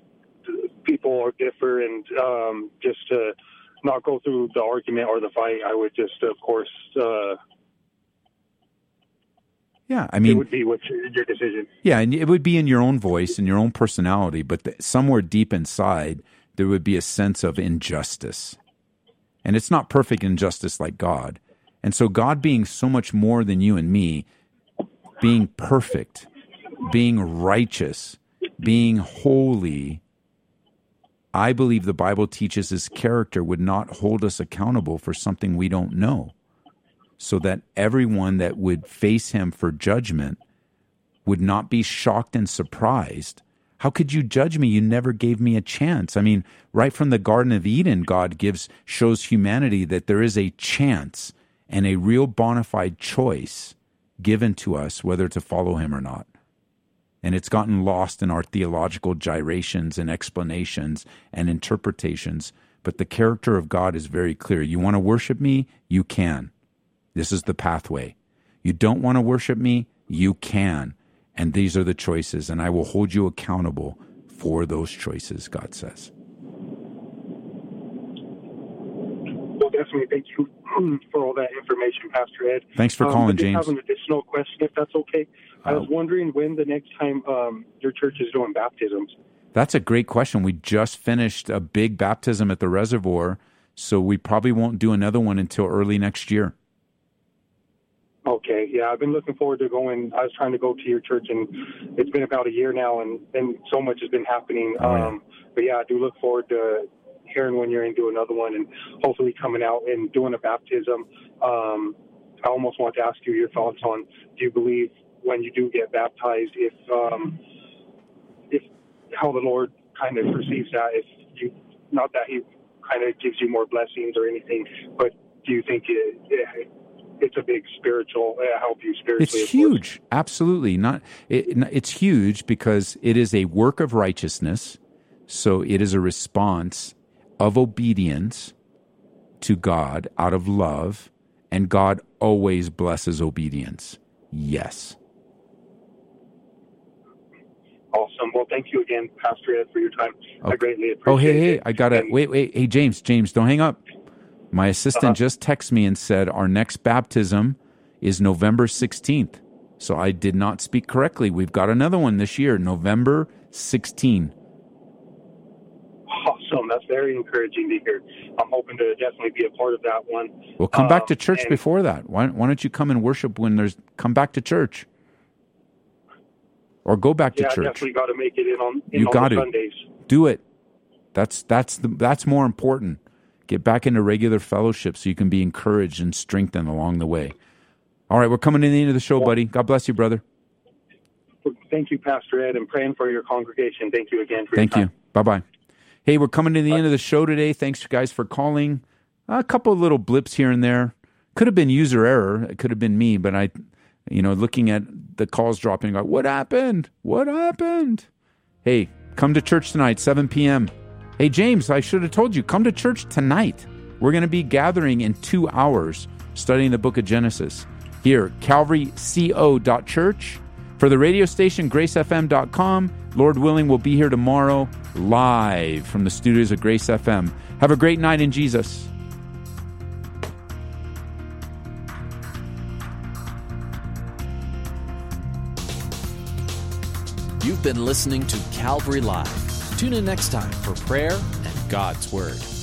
people are different. um, just to not go through the argument or the fight, I would just, of course, uh, Yeah, I mean, it would be what your, decision. Yeah, and it would be in your own voice and your own personality, but th- somewhere deep inside, there would be a sense of injustice. And it's not perfect injustice like God. And so, God being so much more than you and me, being perfect, being righteous, being holy, I believe the Bible teaches his character would not hold us accountable for something we don't know. So that everyone that would face him for judgment would not be shocked and surprised. How could you judge me? You never gave me a chance. I mean, right from the Garden of Eden, God gives shows humanity that there is a chance and a real bona fide choice given to us whether to follow him or not. And it's gotten lost in our theological gyrations and explanations and interpretations. But the character of God is very clear. You want to worship me? You can. This is the pathway. You don't want to worship me? You can. And these are the choices, and I will hold you accountable for those choices, God says. Well, definitely thank you for all that information, Pastor Ed. Thanks for calling, um, I James. have an additional question, if that's okay. I was wondering when the next time um, your church is doing baptisms. That's a great question. We just finished a big baptism at the reservoir, so we probably won't do another one until early next year. Okay, yeah, I've been looking forward to going. I was trying to go to your church, and it's been about a year now, and, and so much has been happening. Oh, yeah. um, but yeah, I do look forward to hearing when you're in do another one, and hopefully coming out and doing a baptism. Um, I almost want to ask you your thoughts on: Do you believe when you do get baptized, if um, if how the Lord kind of perceives that? If you not that He kind of gives you more blessings or anything, but do you think it, it it's a big spiritual uh, help you spiritually? It's huge. Absolutely. Not it, it's huge because it is a work of righteousness. So it is a response of obedience to God out of love, and God always blesses obedience. Yes. Awesome. Well, thank you again, Pastor Ed, for your time. I greatly appreciate it. Oh, hey, hey, it. I got to wait, wait. Hey, James, James, don't hang up. My assistant Uh-huh. just texted me and said our next baptism is November 16th. So I did not speak correctly. We've got another one this year, November 16. Awesome. That's very encouraging to hear. I'm hoping to definitely be a part of that one. Well, come back to Um, church and- before that. Why, why don't you come and worship when there's come back to church? Or go back to Yeah, I church. definitely got to make it in on, in You on got the to. Sundays. Do it. That's that's the, that's more important. Get back into regular fellowship so you can be encouraged and strengthened along the way. All right, we're coming to the end of the show, buddy. God bless you, brother. Thank you, Pastor Ed, and praying for your congregation. Thank you again for Thank your you. Bye bye. Hey, we're coming to the end of the show today. Thanks, guys, for calling. A couple of little blips here and there. Could have been user error. It could have been me, but I, you know, looking at the calls dropping, go, what happened? What happened? Hey, come to church tonight, 7 p.m. Hey, James, I should have told you, come to church tonight. We're going to be gathering in two hours studying the book of Genesis here, calvaryco.church. For the radio station, gracefm.com. Lord willing, we'll be here tomorrow live from the studios of Grace FM. Have a great night in Jesus. You've been listening to Calvary Live. Tune in next time for prayer and God's Word.